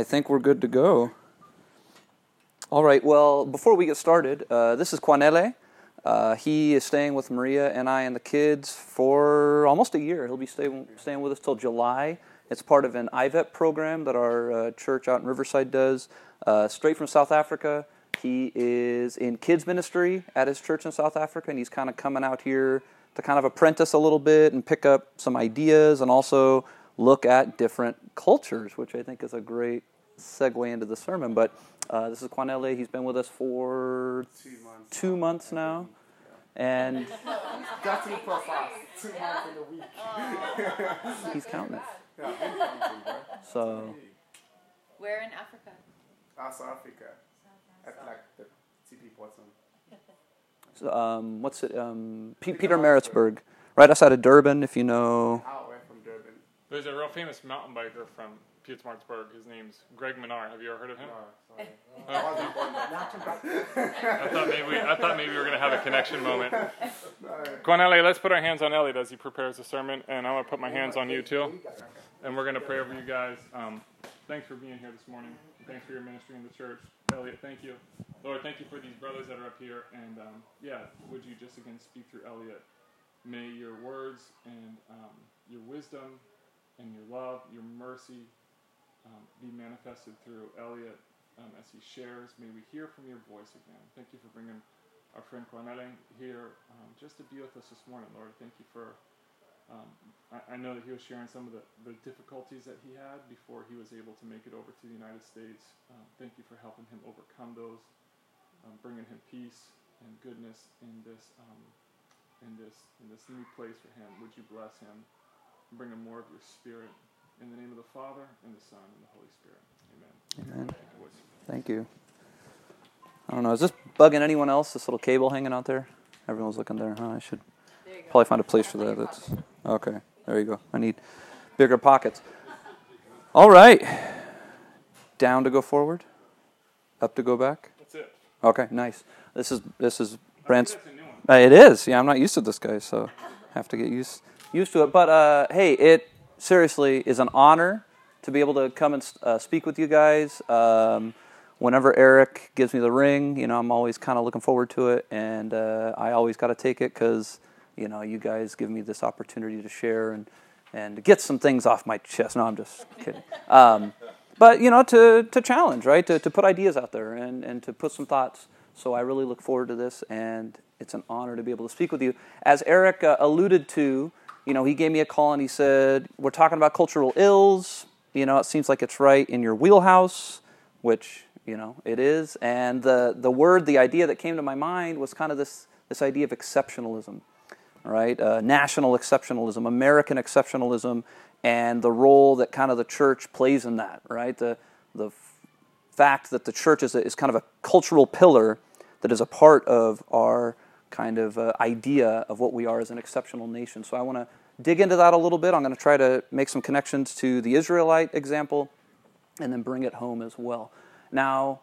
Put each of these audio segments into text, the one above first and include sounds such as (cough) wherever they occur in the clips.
I think we're good to go. All right, well, before we get started, uh, this is Quanele. Uh, he is staying with Maria and I and the kids for almost a year. He'll be staying, staying with us till July. It's part of an IVET program that our uh, church out in Riverside does. Uh, straight from South Africa. He is in kids ministry at his church in South Africa, and he's kind of coming out here to kind of apprentice a little bit and pick up some ideas and also look at different cultures, which I think is a great segue into the sermon. But uh, this is Quanele. He's been with us for Two months. two months now. And (laughs) That's me profile. Two months in a week. (laughs) he's counting it. Yeah, I'm counting. So, Where in Africa? Ah, South Africa. At like the TP bottom. so, um, what's it? Um, P- Pietermaritzburg, right outside of Durban, if you know. Out away from Durban. There's a real famous mountain biker from Pietermaritzburg. His name's Greg Minnaar. Have you ever heard of him? No, sorry. (laughs) I wasn't born there. I thought maybe we, I thought maybe we were gonna have a connection moment. (laughs) Guanele, let's put our hands on Elliot as he prepares the sermon, and I'm gonna put my hands on you too, and we're gonna pray over you guys. Um, thanks for being here this morning. Thanks for your ministry in the church, Elliot. Thank you, Lord. Thank you for these brothers that are up here, and um, yeah, would you just again speak through Elliot? May your words and um, your wisdom and your love, your mercy, um, be manifested through Elliot um, as he shares. May we hear from your voice again. Thank you for bringing our friend Cornette here um, just to be with us this morning, Lord. Thank you for. Um, I, I know that he was sharing some of the, the difficulties that he had before he was able to make it over to the United States. Um, thank you for helping him overcome those, um, bringing him peace and goodness in this in this in this new place for him. Would you bless him? And Bring him more of your Spirit. In the name of the Father and the Son and the Holy Spirit. Amen. Amen. Thank you, boys. Thank you. I don't know. Is this bugging anyone else? This little cable hanging out there? Everyone's looking there. Huh? I should There you go. probably find a place for that. That's okay. There you go. I need bigger pockets. All right. Down to go forward. Up to go back. That's it. Okay. Nice. This is this is I Brent's. that's a new one. Uh, it is. Yeah, I'm not used to this guy, so have to get used used to it. But uh, hey, it seriously is an honor to be able to come and uh, speak with you guys. Um, whenever Eric gives me the ring, you know, I'm always kind of looking forward to it, and uh, I always got to take it because you know you guys give me this opportunity to share and and get some things off my chest. No, I'm just kidding. Um, but you know, to to challenge, right? To to put ideas out there and and to put some thoughts. So I really look forward to this, and it's an honor to be able to speak with you. As Eric uh, alluded to, you know, he gave me a call and he said, "We're talking about cultural ills. You know, it seems like it's right in your wheelhouse, which you know it is." And the the word, the idea that came to my mind was kind of this this idea of exceptionalism, right? Uh, national exceptionalism, American exceptionalism, and the role that kind of the church plays in that, right? The the fact that the church is, a, is kind of a cultural pillar that is a part of our kind of uh, idea of what we are as an exceptional nation. So I want to dig into that a little bit. I'm going to try to make some connections to the Israelite example and then bring it home as well. Now,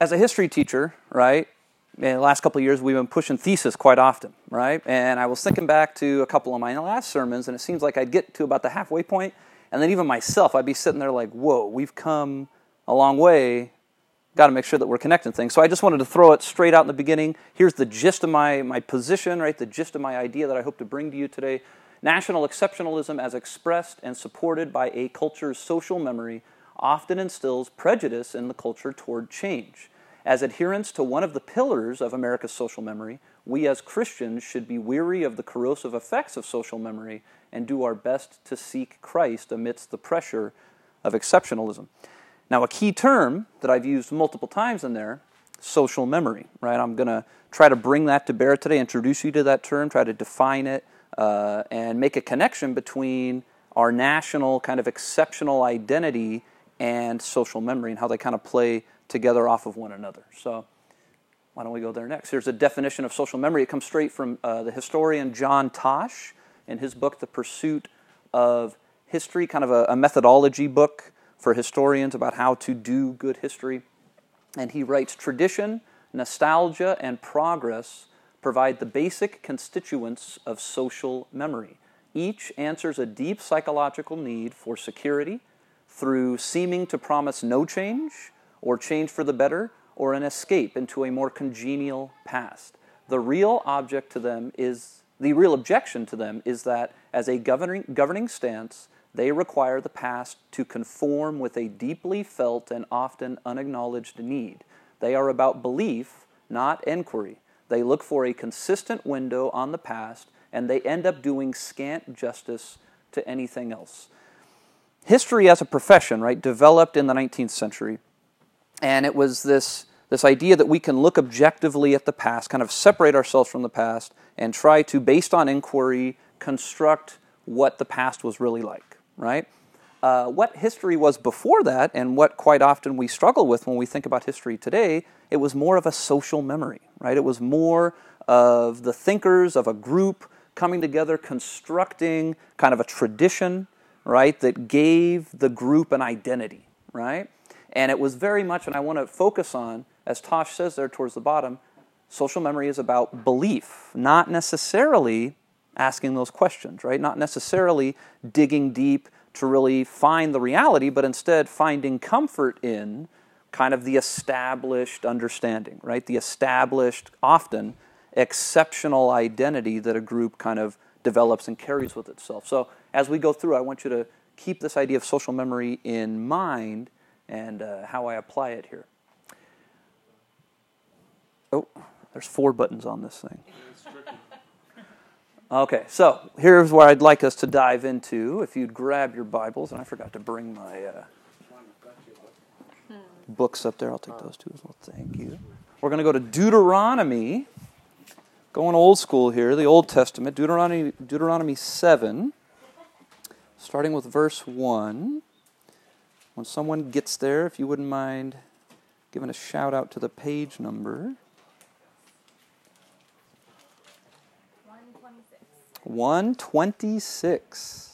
as a history teacher, right, in the last couple of years, we've been pushing thesis quite often, right? And I was thinking back to a couple of my last sermons, and it seems like I'd get to about the halfway point, and then even myself, I'd be sitting there like, whoa, we've come a long way. Got to make sure that we're connecting things. So I just wanted to throw it straight out in the beginning. Here's the gist of my, my position, right? The gist of my idea that I hope to bring to you today. National exceptionalism, as expressed and supported by a culture's social memory, often instills prejudice in the culture toward change. As adherents to one of the pillars of America's social memory, we as Christians should be weary of the corrosive effects of social memory and do our best to seek Christ amidst the pressure of exceptionalism. Now, a key term that I've used multiple times in there, social memory, right? I'm going to try to bring that to bear today, introduce you to that term, try to define it, uh, and make a connection between our national kind of exceptional identity and social memory and how they kind of play together off of one another. So, why don't we go there next? Here's a definition of social memory. It comes straight from uh, the historian John Tosh in his book, The Pursuit of History, kind of a, a methodology book for historians about how to do good history. And he writes Tradition, nostalgia, and progress provide the basic constituents of social memory. Each answers a deep psychological need for security, through seeming to promise no change or change for the better or an escape into a more congenial past. The real object to them is the real objection to them is that as a governing, governing stance, they require the past to conform with a deeply felt and often unacknowledged need. They are about belief, not inquiry. They look for a consistent window on the past, and they end up doing scant justice to anything else. History as a profession, right, developed in the 19th century, and it was this, this idea that we can look objectively at the past, kind of separate ourselves from the past, and try to, based on inquiry, construct what the past was really like, right? Uh, what history was before that, and what quite often we struggle with when we think about history today, it was more of a social memory, right? It was more of the thinkers of a group coming together, constructing kind of a tradition, right, that gave the group an identity, right? And it was very much, and I want to focus on, as Tosh says there towards the bottom, social memory is about belief, not necessarily asking those questions, right? Not necessarily digging deep to really find the reality, but instead finding comfort in kind of the established understanding, right? The established, often exceptional identity that a group kind of develops and carries with itself. So as we go through, I want you to keep this idea of social memory in mind and uh, how I apply it here. Oh, there's four buttons on this thing. Okay, so here's where I'd like us to dive into. If you'd grab your Bibles, and I forgot to bring my uh, books up there, I'll take those two as well. Thank you. We're going to go to Deuteronomy, going old school here, the Old Testament, Deuteronomy, Deuteronomy 7, starting with verse 1. When someone gets there, if you wouldn't mind giving a shout out to the page number. 126.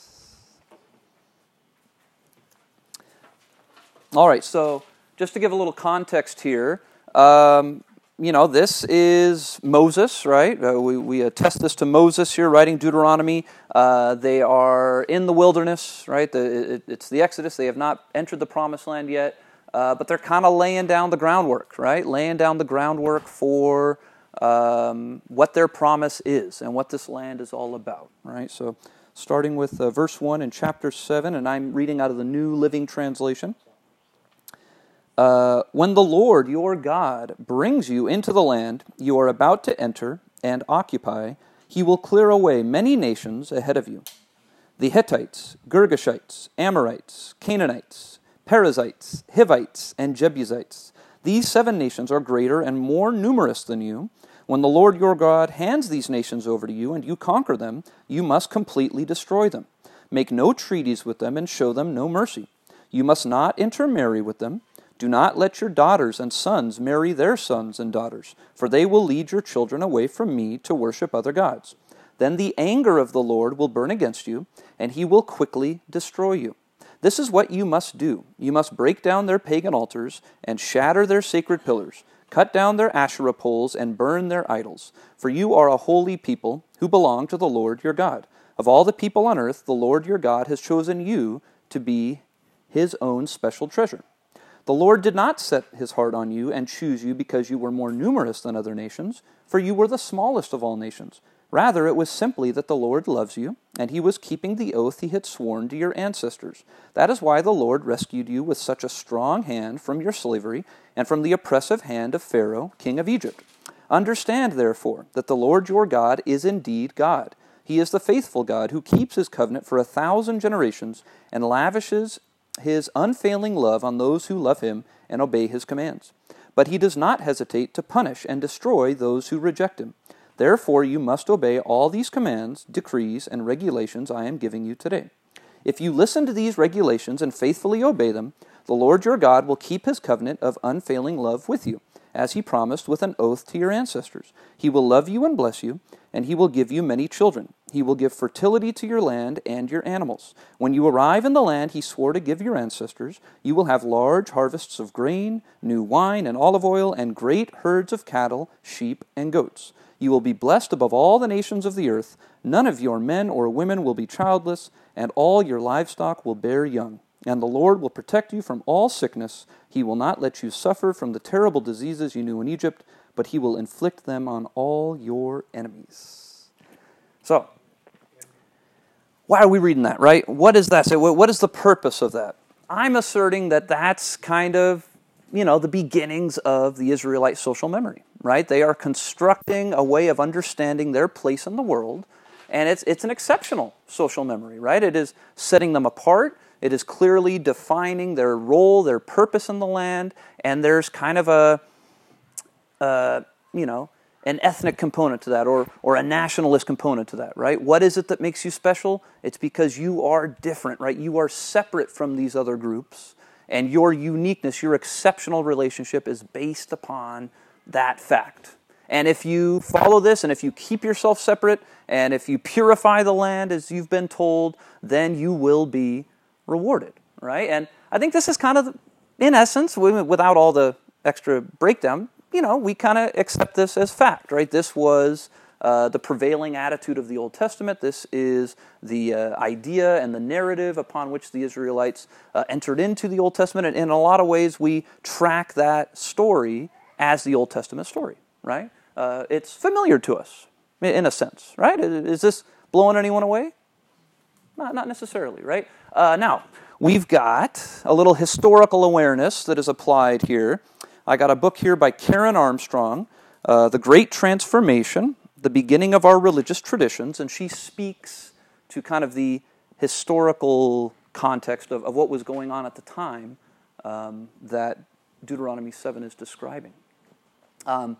All right, so just to give a little context here, um, you know, this is Moses, right? Uh, we, we attest this to Moses here writing Deuteronomy. Uh, they are in the wilderness, right? The, it, it's the Exodus. They have not entered the promised land yet, uh, but they're kind of laying down the groundwork, right? Laying down the groundwork for um, what their promise is and what this land is all about, right? So, starting with uh, verse 1 in chapter 7, and I'm reading out of the New Living Translation. Uh, when the Lord your God brings you into the land you are about to enter and occupy, he will clear away many nations ahead of you the Hittites, Girgashites, Amorites, Canaanites, Perizzites, Hivites, and Jebusites. These seven nations are greater and more numerous than you. When the Lord your God hands these nations over to you and you conquer them, you must completely destroy them. Make no treaties with them and show them no mercy. You must not intermarry with them do not let your daughters and sons marry their sons and daughters, for they will lead your children away from me to worship other gods. Then the anger of the Lord will burn against you, and he will quickly destroy you. This is what you must do. You must break down their pagan altars and shatter their sacred pillars, cut down their Asherah poles and burn their idols. For you are a holy people who belong to the Lord your God. Of all the people on earth, the Lord your God has chosen you to be his own special treasure. The Lord did not set his heart on you and choose you because you were more numerous than other nations, for you were the smallest of all nations. Rather, it was simply that the Lord loves you, and he was keeping the oath he had sworn to your ancestors. That is why the Lord rescued you with such a strong hand from your slavery and from the oppressive hand of Pharaoh, king of Egypt. Understand, therefore, that the Lord your God is indeed God. He is the faithful God who keeps his covenant for a thousand generations and lavishes his unfailing love on those who love him and obey his commands. But he does not hesitate to punish and destroy those who reject him. Therefore, you must obey all these commands, decrees, and regulations I am giving you today. If you listen to these regulations and faithfully obey them, the Lord your God will keep his covenant of unfailing love with you, as he promised with an oath to your ancestors. He will love you and bless you, and he will give you many children. He will give fertility to your land and your animals. When you arrive in the land he swore to give your ancestors, you will have large harvests of grain, new wine and olive oil, and great herds of cattle, sheep, and goats. You will be blessed above all the nations of the earth. None of your men or women will be childless, and all your livestock will bear young. And the Lord will protect you from all sickness. He will not let you suffer from the terrible diseases you knew in Egypt, but he will inflict them on all your enemies. So, why are we reading that, right? What is that? What is the purpose of that? I'm asserting that that's kind of, you know, the beginnings of the Israelite social memory, right? They are constructing a way of understanding their place in the world, and it's, it's an exceptional social memory, right? It is setting them apart it is clearly defining their role, their purpose in the land, and there's kind of a, uh, you know, an ethnic component to that or, or a nationalist component to that, right? What is it that makes you special? It's because you are different, right? You are separate from these other groups, and your uniqueness, your exceptional relationship is based upon that fact. And if you follow this and if you keep yourself separate and if you purify the land as you've been told, then you will be rewarded, right? And I think this is kind of, in essence, without all the extra breakdown, you know, we kind of accept this as fact, right? This was uh, the prevailing attitude of the Old Testament. This is the uh, idea and the narrative upon which the Israelites uh, entered into the Old Testament. And in a lot of ways, we track that story as the Old Testament story, right? Uh, it's familiar to us in a sense, right? Is this blowing anyone away? Not, not necessarily, right? Uh, now, we've got a little historical awareness that is applied here. I got a book here by Karen Armstrong, uh, The Great Transformation, The Beginning of Our Religious Traditions, and she speaks to kind of the historical context of, of what was going on at the time um, that Deuteronomy 7 is describing. Um,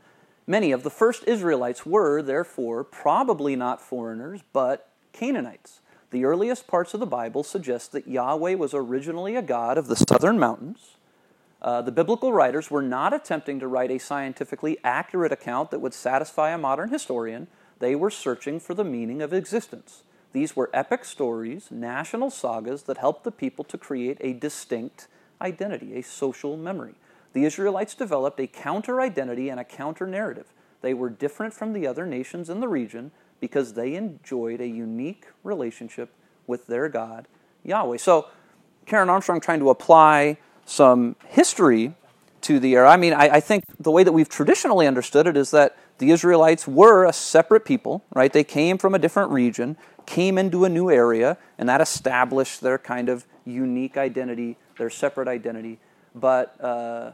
many of the first Israelites were, therefore, probably not foreigners, but Canaanites. The earliest parts of the Bible suggest that Yahweh was originally a god of the southern mountains. Uh, the biblical writers were not attempting to write a scientifically accurate account that would satisfy a modern historian. They were searching for the meaning of existence. These were epic stories, national sagas that helped the people to create a distinct identity, a social memory. The Israelites developed a counter identity and a counter narrative. They were different from the other nations in the region because they enjoyed a unique relationship with their God, Yahweh. So, Karen Armstrong trying to apply some history to the era. I mean, I, I, think the way that we've traditionally understood it is that the Israelites were a separate people, right? They came from a different region, came into a new area, and that established their kind of unique identity, their separate identity. But uh,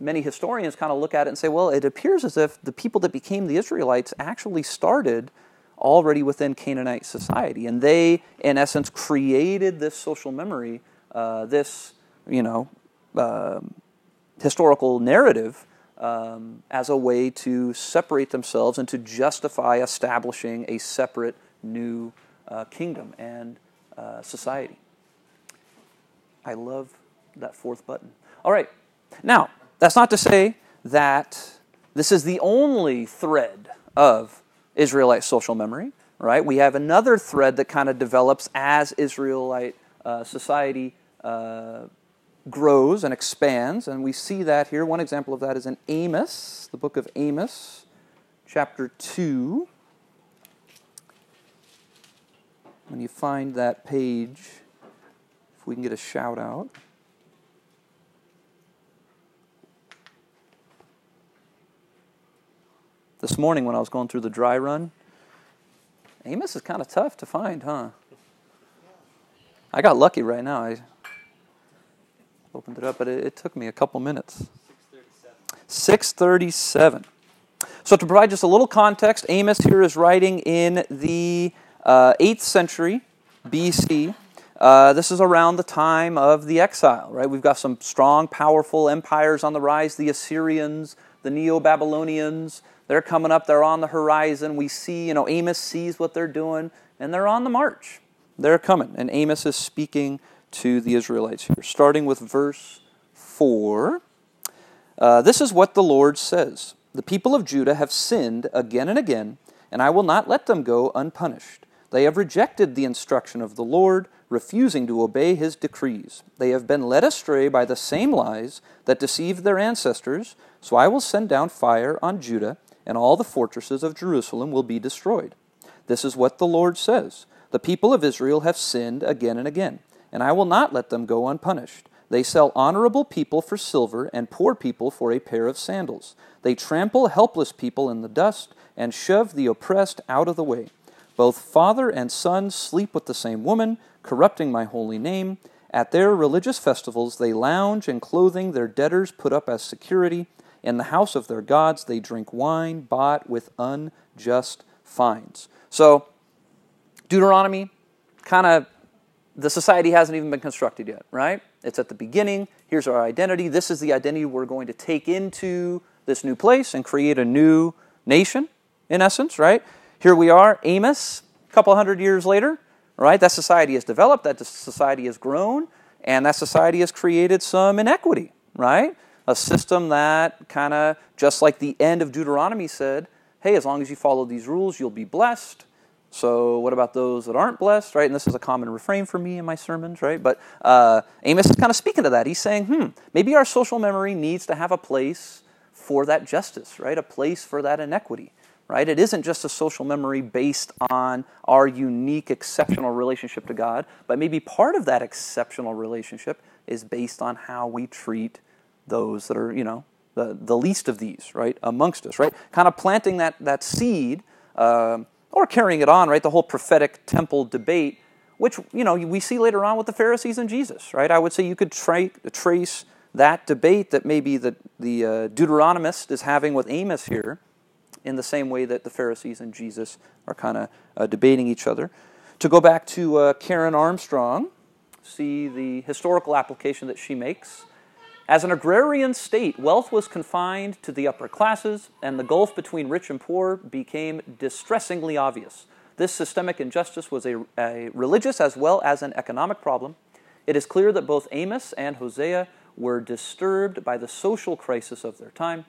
many historians kind of look at it and say, well, it appears as if the people that became the Israelites actually started already within Canaanite society. And they, in essence, created this social memory, uh, this, you know, uh, historical narrative um, as a way to separate themselves and to justify establishing a separate new uh, kingdom and uh, society. I love that fourth button. All right. Now, that's not to say that this is the only thread of Israelite social memory, right? We have another thread that kind of develops as Israelite uh, society uh, grows and expands, and we see that here. One example of that is in Amos, the book of Amos, chapter 2. When you find that page, if we can get a shout out. This morning when I was going through the dry run. Amos is kind of tough to find, huh? I got lucky right now. I opened it up, but it, it took me a couple minutes. 637. So, to provide just a little context, Amos here is writing in the uh, 8th century BC. Uh, this is around the time of the exile, right? We've got some strong, powerful empires on the rise the Assyrians, the Neo Babylonians, they're coming up, they're on the horizon. We see, you know, Amos sees what they're doing, and they're on the march. They're coming. And Amos is speaking to the Israelites here, starting with verse 4. Uh, this is what the Lord says The people of Judah have sinned again and again, and I will not let them go unpunished. They have rejected the instruction of the Lord, refusing to obey his decrees. They have been led astray by the same lies that deceived their ancestors, so I will send down fire on Judah and all the fortresses of Jerusalem will be destroyed. This is what the Lord says The people of Israel have sinned again and again, and I will not let them go unpunished. They sell honorable people for silver and poor people for a pair of sandals. They trample helpless people in the dust and shove the oppressed out of the way. Both father and son sleep with the same woman, corrupting my holy name. At their religious festivals, they lounge in clothing their debtors put up as security. In the house of their gods, they drink wine bought with unjust fines. So, Deuteronomy, kind of, the society hasn't even been constructed yet, right? It's at the beginning. Here's our identity. This is the identity we're going to take into this new place and create a new nation, in essence, right? Here we are, Amos, a couple hundred years later, right? That society has developed, that society has grown, and that society has created some inequity, right? A system that kind of, just like the end of Deuteronomy said, hey, as long as you follow these rules, you'll be blessed. So, what about those that aren't blessed, right? And this is a common refrain for me in my sermons, right? But uh, Amos is kind of speaking to that. He's saying, hmm, maybe our social memory needs to have a place for that justice, right? A place for that inequity, right? It isn't just a social memory based on our unique, exceptional relationship to God, but maybe part of that exceptional relationship is based on how we treat those that are, you know, the, the least of these, right, amongst us, right? Kind of planting that, that seed. Uh, or carrying it on, right? The whole prophetic temple debate, which you know we see later on with the Pharisees and Jesus, right? I would say you could tra- trace that debate that maybe the the uh, Deuteronomist is having with Amos here, in the same way that the Pharisees and Jesus are kind of uh, debating each other. To go back to uh, Karen Armstrong, see the historical application that she makes. As an agrarian state, wealth was confined to the upper classes, and the gulf between rich and poor became distressingly obvious. This systemic injustice was a, a, religious as well as an economic problem. It is clear that both Amos and Hosea were disturbed by the social crisis of their time.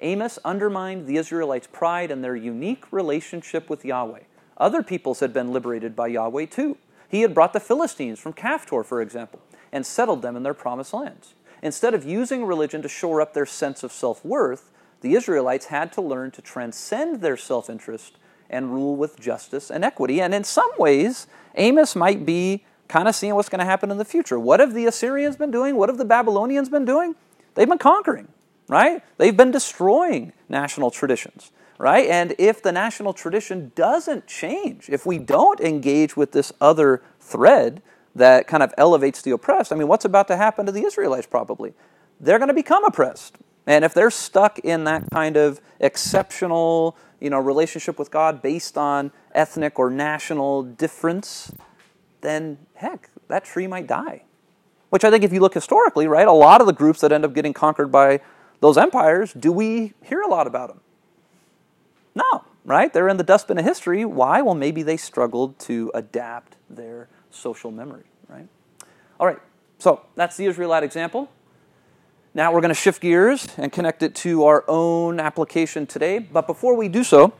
Amos undermined the Israelites' pride and their unique relationship with Yahweh. Other peoples had been liberated by Yahweh too. He had brought the Philistines from Caphtor, for example, and settled them in their promised lands. Instead of using religion to shore up their sense of self worth, the Israelites had to learn to transcend their self interest and rule with justice and equity. And in some ways, Amos might be kind of seeing what's going to happen in the future. What have the Assyrians been doing? What have the Babylonians been doing? They've been conquering, right? They've been destroying national traditions, right? And if the national tradition doesn't change, if we don't engage with this other thread, that kind of elevates the oppressed, I mean, what's about to happen to the Israelites probably? They're going to become oppressed. And if they're stuck in that kind of exceptional, you know, relationship with God based on ethnic or national difference, then heck, that tree might die. Which I think if you look historically, right, a lot of the groups that end up getting conquered by those empires, do we hear a lot about them? No, right? They're in the dustbin of history. Why? Well, maybe they struggled to adapt their social memory, right? All right, so that's the Israelite example. Now we're going to shift gears and connect it to our own application today. But before we do so,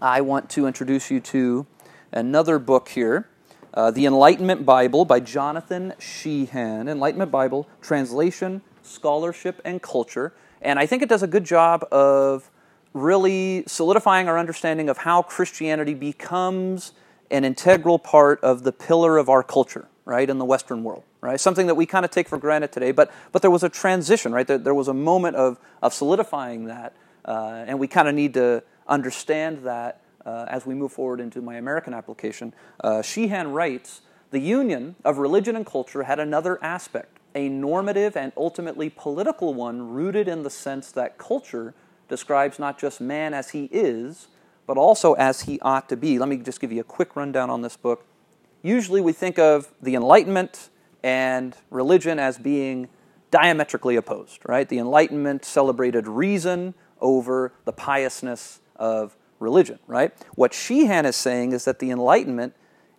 I want to introduce you to another book here uh, The Enlightenment Bible by Jonathan Sheehan. Enlightenment Bible, Translation, Scholarship, and Culture. And I think it does a good job of really solidifying our understanding of how Christianity becomes an integral part of the pillar of our culture, right, in the Western world, right? Something that we kind of take for granted today, but, but there was a transition, right? There, there was a moment of, of solidifying that, uh, and we kind of need to understand that uh, as we move forward into my American application. Uh, Sheehan writes The union of religion and culture had another aspect, a normative and ultimately political one rooted in the sense that culture describes not just man as he is but also as he ought to be. Let me just give you a quick rundown on this book. Usually we think of the Enlightenment and religion as being diametrically opposed, right? The Enlightenment celebrated reason over the piousness of religion, right? What Sheehan is saying is that the Enlightenment,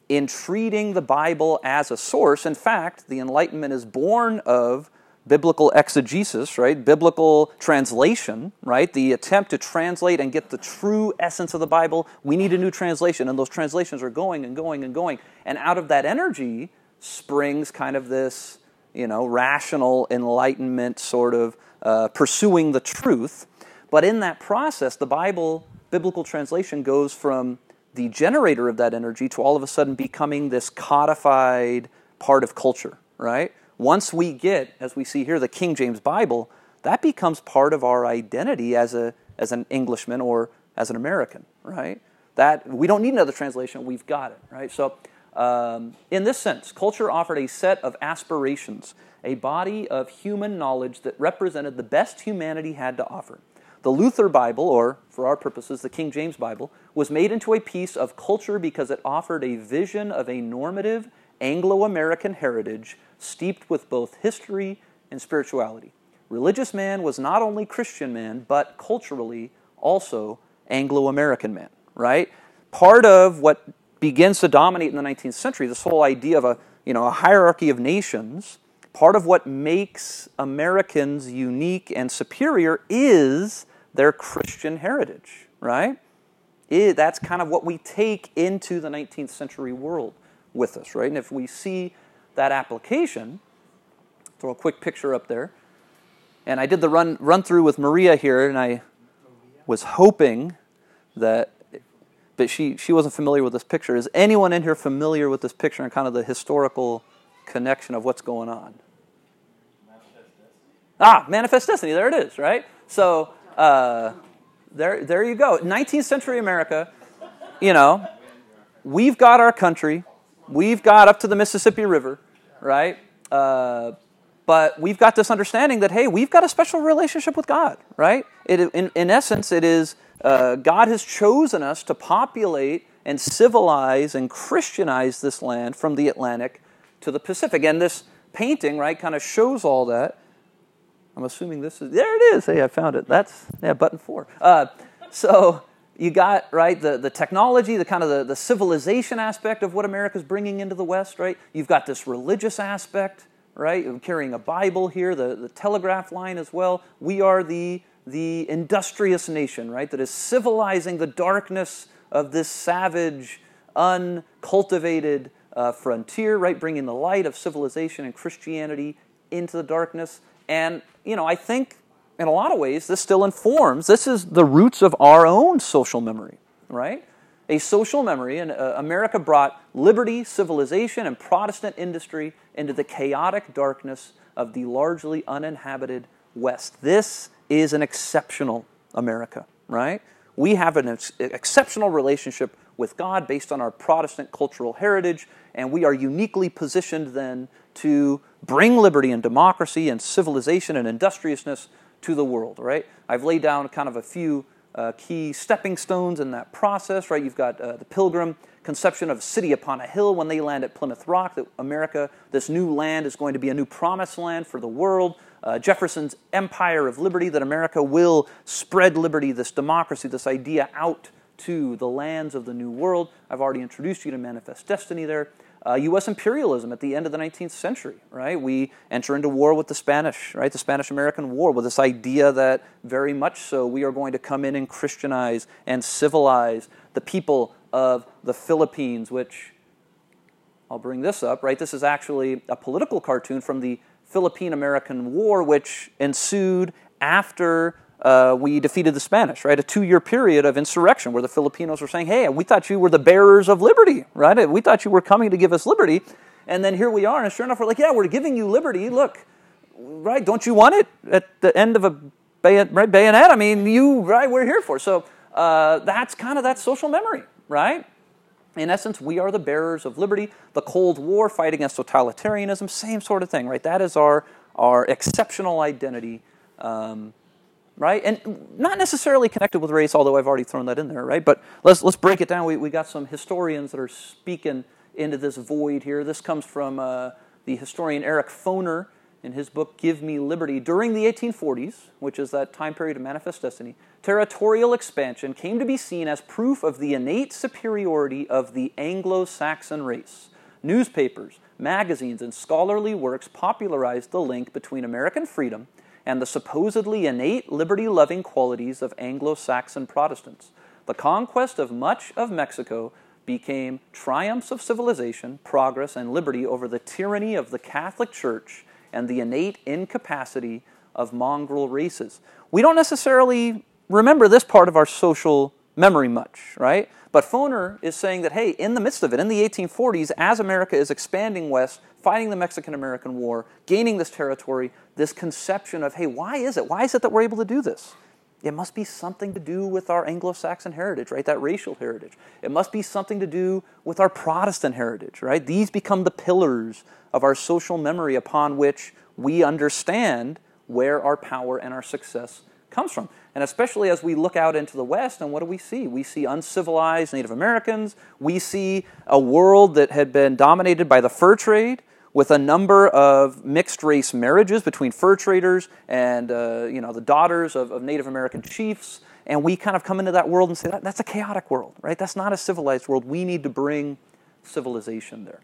in treating the Bible as a source, in fact, the Enlightenment is born of biblical exegesis, right? Biblical translation, right? The attempt to translate and get the true essence of the Bible. We need a new translation, and those translations are going and going and going. And out of that energy springs kind of this, you know, rational enlightenment sort of uh, pursuing the truth. But in that process, the Bible, biblical translation, goes from the generator of that energy to all of a sudden becoming this codified part of culture, right? Once we get, as we see here, the King James Bible, that becomes part of our identity as a as an Englishman or as an American, right? That we don't need another translation; we've got it, right? So, um, in this sense, culture offered a set of aspirations, a body of human knowledge that represented the best humanity had to offer. The Luther Bible, or for our purposes, the King James Bible, was made into a piece of culture because it offered a vision of a normative Anglo American heritage steeped with both history and spirituality. Religious man was not only Christian man, but culturally also Anglo American man, right? Part of what begins to dominate in the 19th century, this whole idea of a, you know, a hierarchy of nations, part of what makes Americans unique and superior is their Christian heritage, right? It, that's kind of what we take into the 19th century world with us, right? And if we see that application, throw a quick picture up there. And I did the run, run through with Maria here, and I was hoping that, but she, she wasn't familiar with this picture. Is anyone in here familiar with this picture and kind of the historical connection of what's going on? Ah, Manifest Destiny, there it is, right? So, uh, there, there you go. 19th century America, you know, we've got our country, we've got up to the Mississippi River, right? Uh, but we've got this understanding that, hey, we've got a special relationship with God, right? It, in, in essence, it is uh, God has chosen us to populate and civilize and Christianize this land from the Atlantic to the Pacific. And this painting, right, kind of shows all that. I'm assuming this is, there it is. Hey, I found it. That's, yeah, button four. Uh, so you got, right, the, the technology, the kind of the, the civilization aspect of what America's bringing into the West, right? You've got this religious aspect right? I'm carrying a Bible here, the, the telegraph line as well. We are the, the industrious nation, right? That is civilizing the darkness of this savage, uncultivated uh, frontier, right? Bringing the light of civilization and Christianity into the darkness. And, you know, I think in a lot of ways this still informs, this is the roots of our own social memory, right? a social memory, and uh, America brought liberty, civilization, and Protestant industry into the chaotic darkness of the largely uninhabited West. This is an exceptional America, right? We have an ex- exceptional relationship with God based on our Protestant cultural heritage, and we are uniquely positioned then to bring liberty and democracy and civilization and industriousness to the world, right? I've laid down kind of a few uh, key stepping stones in that process, right? You've got uh, the pilgrim conception of city upon a hill when they land at Plymouth Rock, that America, this new land, is going to be a new promised land for the world. Uh, Jefferson's empire of liberty, that America will spread liberty, this democracy, this idea out to the lands of the new world. I've already introduced you to Manifest Destiny there uh, U.S. imperialism at the end of the 19th century, right? We enter into war with the Spanish, right? The Spanish American War, with this idea that very much so we are going to come in and Christianize and civilize the people of the Philippines, which I'll bring this up, right? This is actually a political cartoon from the Philippine American War, which ensued after uh, we defeated the Spanish, right? A two year period of insurrection where the Filipinos were saying, hey, we thought you were the bearers of liberty, right? We thought you were coming to give us liberty. And then here we are, and sure enough, we're like, yeah, we're giving you liberty. Look, right? Don't you want it at the end of a right, bayonet? I mean, you, right? We're here for. So uh, that's kind of that social memory, right? In essence, we are the bearers of liberty. The Cold War, fight against totalitarianism, same sort of thing, right? That is our, our exceptional identity. Um, right? And not necessarily connected with race, although I've already thrown that in there, right? But let's, let's break it down. We, we got some historians that are speaking into this void here. This comes from uh, the historian Eric Foner in his book Give Me Liberty. During the 1840s, which is that time period of manifest destiny, territorial expansion came to be seen as proof of the innate superiority of the Anglo Saxon race. Newspapers, magazines, and scholarly works popularized the link between American freedom and the supposedly innate liberty loving qualities of Anglo Saxon Protestants. The conquest of much of Mexico became triumphs of civilization, progress, and liberty over the tyranny of the Catholic Church and the innate incapacity of mongrel races. We don't necessarily remember this part of our social memory much, right? But Foner is saying that, hey, in the midst of it, in the 1840s, as America is expanding west, fighting the Mexican American War, gaining this territory, this conception of, hey, why is it? Why is it that we're able to do this? It must be something to do with our Anglo Saxon heritage, right? That racial heritage. It must be something to do with our Protestant heritage, right? These become the pillars of our social memory upon which we understand where our power and our success comes from. And especially as we look out into the West, and what do we see? We see uncivilized Native Americans. We see a world that had been dominated by the fur trade with a number of mixed race marriages between fur traders and uh, you know the daughters of, of, Native American chiefs. And we kind of come into that world and say that, that's a chaotic world, right? That's not a civilized world. We need to bring civilization there.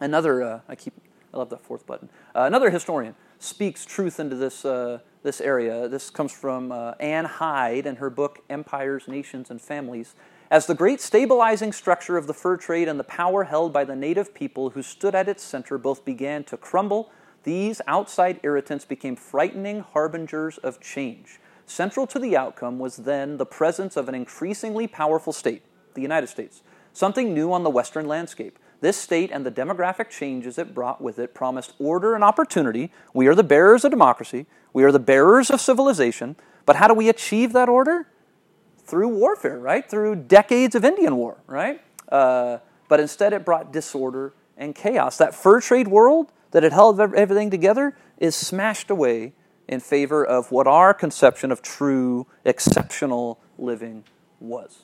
Another, uh, I keep, I love that fourth button. Uh, another historian speaks truth into this uh, this area. This comes from uh, Anne Hyde in her book Empires, Nations, and Families. As the great stabilizing structure of the fur trade and the power held by the native people who stood at its center both began to crumble, these outside irritants became frightening harbingers of change. Central to the outcome was then the presence of an increasingly powerful state, the United States, something new on the Western landscape. This state and the demographic changes it brought with it promised order and opportunity. We are the bearers of democracy. We are the bearers of civilization. But how do we achieve that order? Through warfare, right? Through decades of Indian war, right? Uh, but instead, it brought disorder and chaos. That fur trade world that had held everything together is smashed away in favor of what our conception of true, exceptional living was.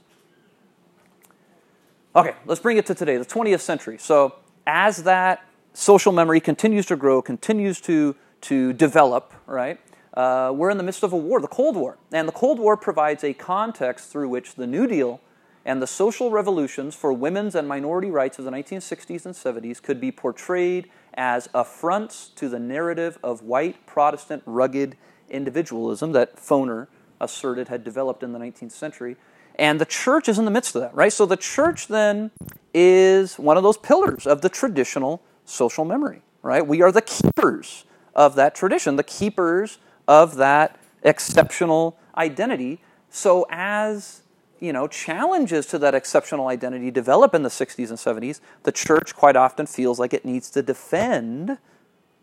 Okay, let's bring it to today, the 20th century. So, as that social memory continues to grow, continues to, to develop, right? Uh, we're in the midst of a war, the Cold War. And the Cold War provides a context through which the New Deal and the social revolutions for women's and minority rights of the 1960s and 70s could be portrayed as affronts to the narrative of white Protestant rugged individualism that Foner asserted had developed in the 19th century and the church is in the midst of that, right? So the church then is one of those pillars of the traditional social memory, right? We are the keepers of that tradition, the keepers of that exceptional identity. So as you know, challenges to that exceptional identity develop in the 60s and 70s, the church quite often feels like it needs to defend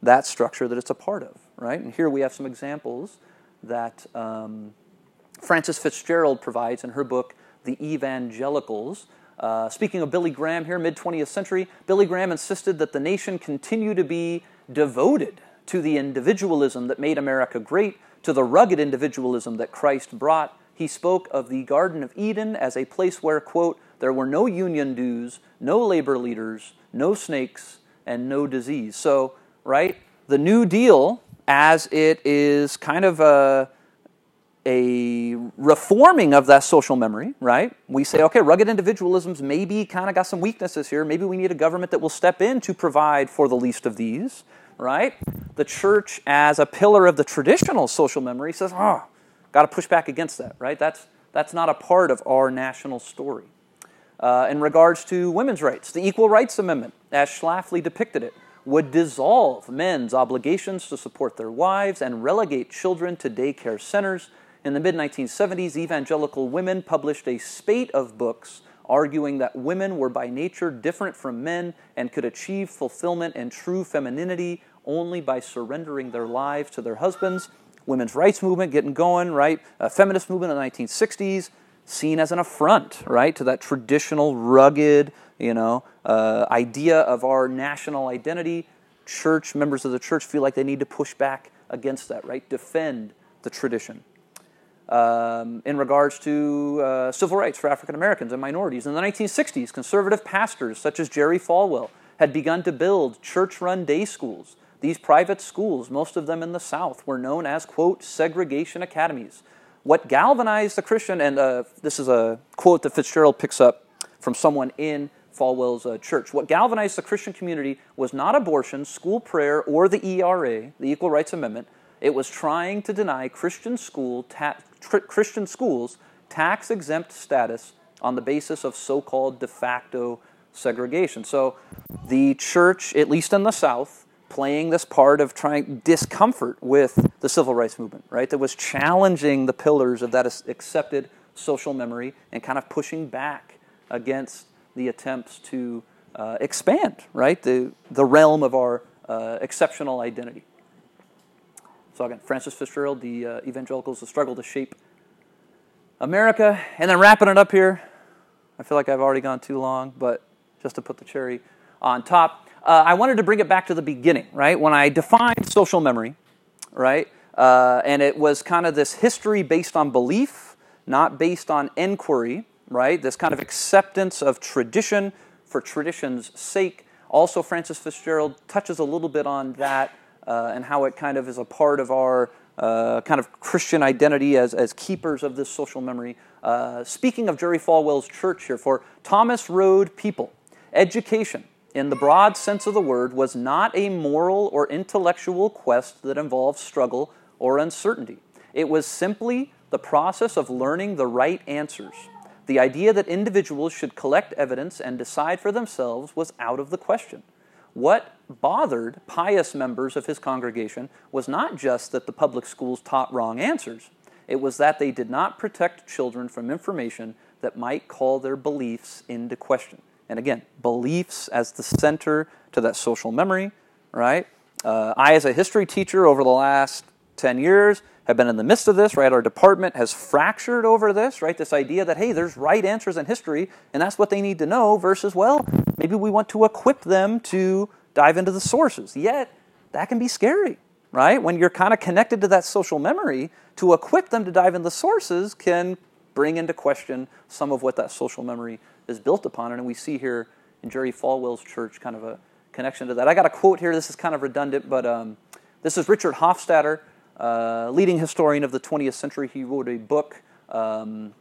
that structure that it's a part of, right? And here we have some examples that um, Frances FitzGerald provides in her book, The Evangelicals. Uh, speaking of Billy Graham here, mid 20th century, Billy Graham insisted that the nation continue to be devoted to the individualism that made America great, to the rugged individualism that Christ brought. He spoke of the Garden of Eden as a place where, quote, there were no union dues, no labor leaders, no snakes, and no disease. So, right, the New Deal, as it is kind of a a reforming of that social memory, right? We say, okay, rugged individualisms maybe kind of got some weaknesses here. Maybe we need a government that will step in to provide for the least of these, right? The church, as a pillar of the traditional social memory, says, oh, got to push back against that, right? That's, that's not a part of our national story. Uh, in regards to women's rights, the Equal Rights Amendment, as Schlafly depicted it, would dissolve men's obligations to support their wives and relegate children to daycare centers in the mid 1970s, evangelical women published a spate of books arguing that women were by nature different from men and could achieve fulfillment and true femininity only by surrendering their lives to their husbands. Women's rights movement getting going, right? A feminist movement in the 1960s, seen as an affront, right, to that traditional, rugged, you know, uh, idea of our national identity. Church members of the church feel like they need to push back against that, right? Defend the tradition um, in regards to uh, civil rights for African Americans and minorities. In the 1960s, conservative pastors such as Jerry Falwell had begun to build church run day schools. These private schools, most of them in the South, were known as, quote, segregation academies. What galvanized the Christian, and uh, this is a quote that FitzGerald picks up from someone in Falwell's uh, church. What galvanized the Christian community was not abortion, school prayer, or the ERA, the Equal Rights Amendment. It was trying to deny Christian school ta- tr- Christian schools tax exempt status on the basis of so called de facto segregation. So the church, at least in the South, playing this part of trying discomfort with the civil rights movement, right? That was challenging the pillars of that accepted social memory and kind of pushing back against the attempts to uh, expand, right, the, the realm of our uh, exceptional identity. So again, Frances FitzGerald, the uh, evangelicals, the struggle to shape America, and then wrapping it up here. I feel like I've already gone too long, but just to put the cherry on top, uh, I wanted to bring it back to the beginning, right? When I defined social memory, right? Uh, and it was kind of this history based on belief, not based on inquiry, right? This kind of acceptance of tradition for tradition's sake. Also, Frances FitzGerald touches a little bit on that uh, and how it kind of is a part of our uh, kind of Christian identity as, as keepers of this social memory. Uh, speaking of Jerry Falwell's church here, for Thomas Road people, education, in the broad sense of the word, was not a moral or intellectual quest that involved struggle or uncertainty. It was simply the process of learning the right answers. The idea that individuals should collect evidence and decide for themselves was out of the question. What bothered pious members of his congregation was not just that the public schools taught wrong answers, it was that they did not protect children from information that might call their beliefs into question. And again, beliefs as the center to that social memory, right? Uh, I, as a history teacher over the last 10 years, have been in the midst of this, right? Our department has fractured over this, right? This idea that, hey, there's right answers in history, and that's what they need to know, versus, well, maybe we want to equip them to dive into the sources. Yet, that can be scary, right? When you're kind of connected to that social memory, to equip them to dive into the sources can bring into question some of what that social memory is built upon. And we see here in Jerry Falwell's church kind of a connection to that. I got a quote here. This is kind of redundant, but um, this is Richard Hofstadter, uh, leading historian of the 20th century. He wrote a book, um,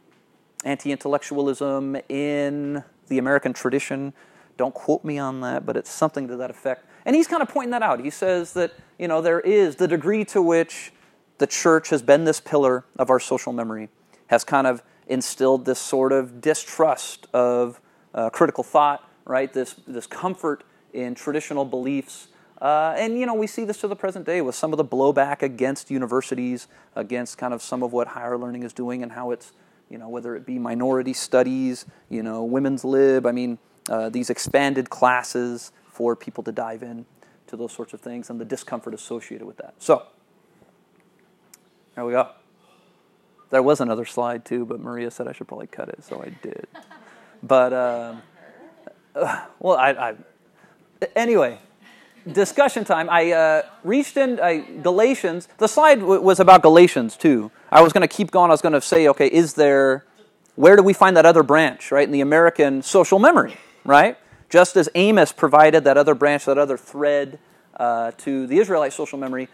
Anti Intellectualism in the American Tradition. Don't quote me on that, but it's something to that effect. And he's kind of pointing that out. He says that, you know, there is the degree to which the church has been this pillar of our social memory, has kind of instilled this sort of distrust of uh, critical thought, right? This, this comfort in traditional beliefs. Uh, and, you know, we see this to the present day with some of the blowback against universities, against kind of some of what higher learning is doing and how it's, you know, whether it be minority studies, you know, women's lib. I mean, uh, these expanded classes for people to dive in to those sorts of things and the discomfort associated with that. So, there we go. There was another slide too, but Maria said I should probably cut it, so I did. (laughs) But, um, uh, well, I, I, anyway, discussion time. I uh, reached in I, Galatians. The slide w- was about Galatians too. I was going to keep going. I was going to say, okay, is there, where do we find that other branch, right, in the American social memory? right? Just as Amos provided that other branch, that other thread uh, to the Israelite social memory,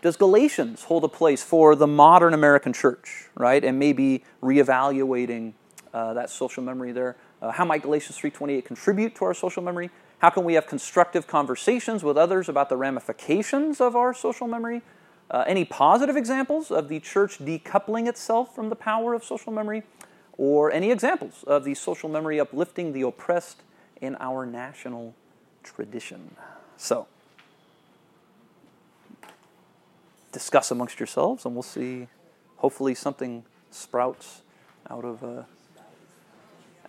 does Galatians hold a place for the modern American church, right? And maybe reevaluating uh, that social memory there. Uh, how might Galatians 3:28 contribute to our social memory? How can we have constructive conversations with others about the ramifications of our social memory? Uh, any positive examples of the church decoupling itself from the power of social memory? Or any examples of the social memory uplifting the oppressed in our national tradition. So, discuss amongst yourselves, and we'll see. Hopefully, something sprouts out of uh,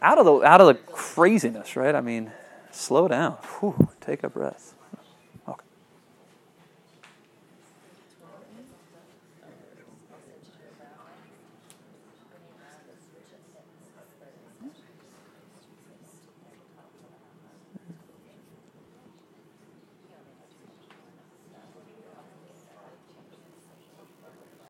out of the out of the craziness, right? I mean, slow down. Whew, take a breath.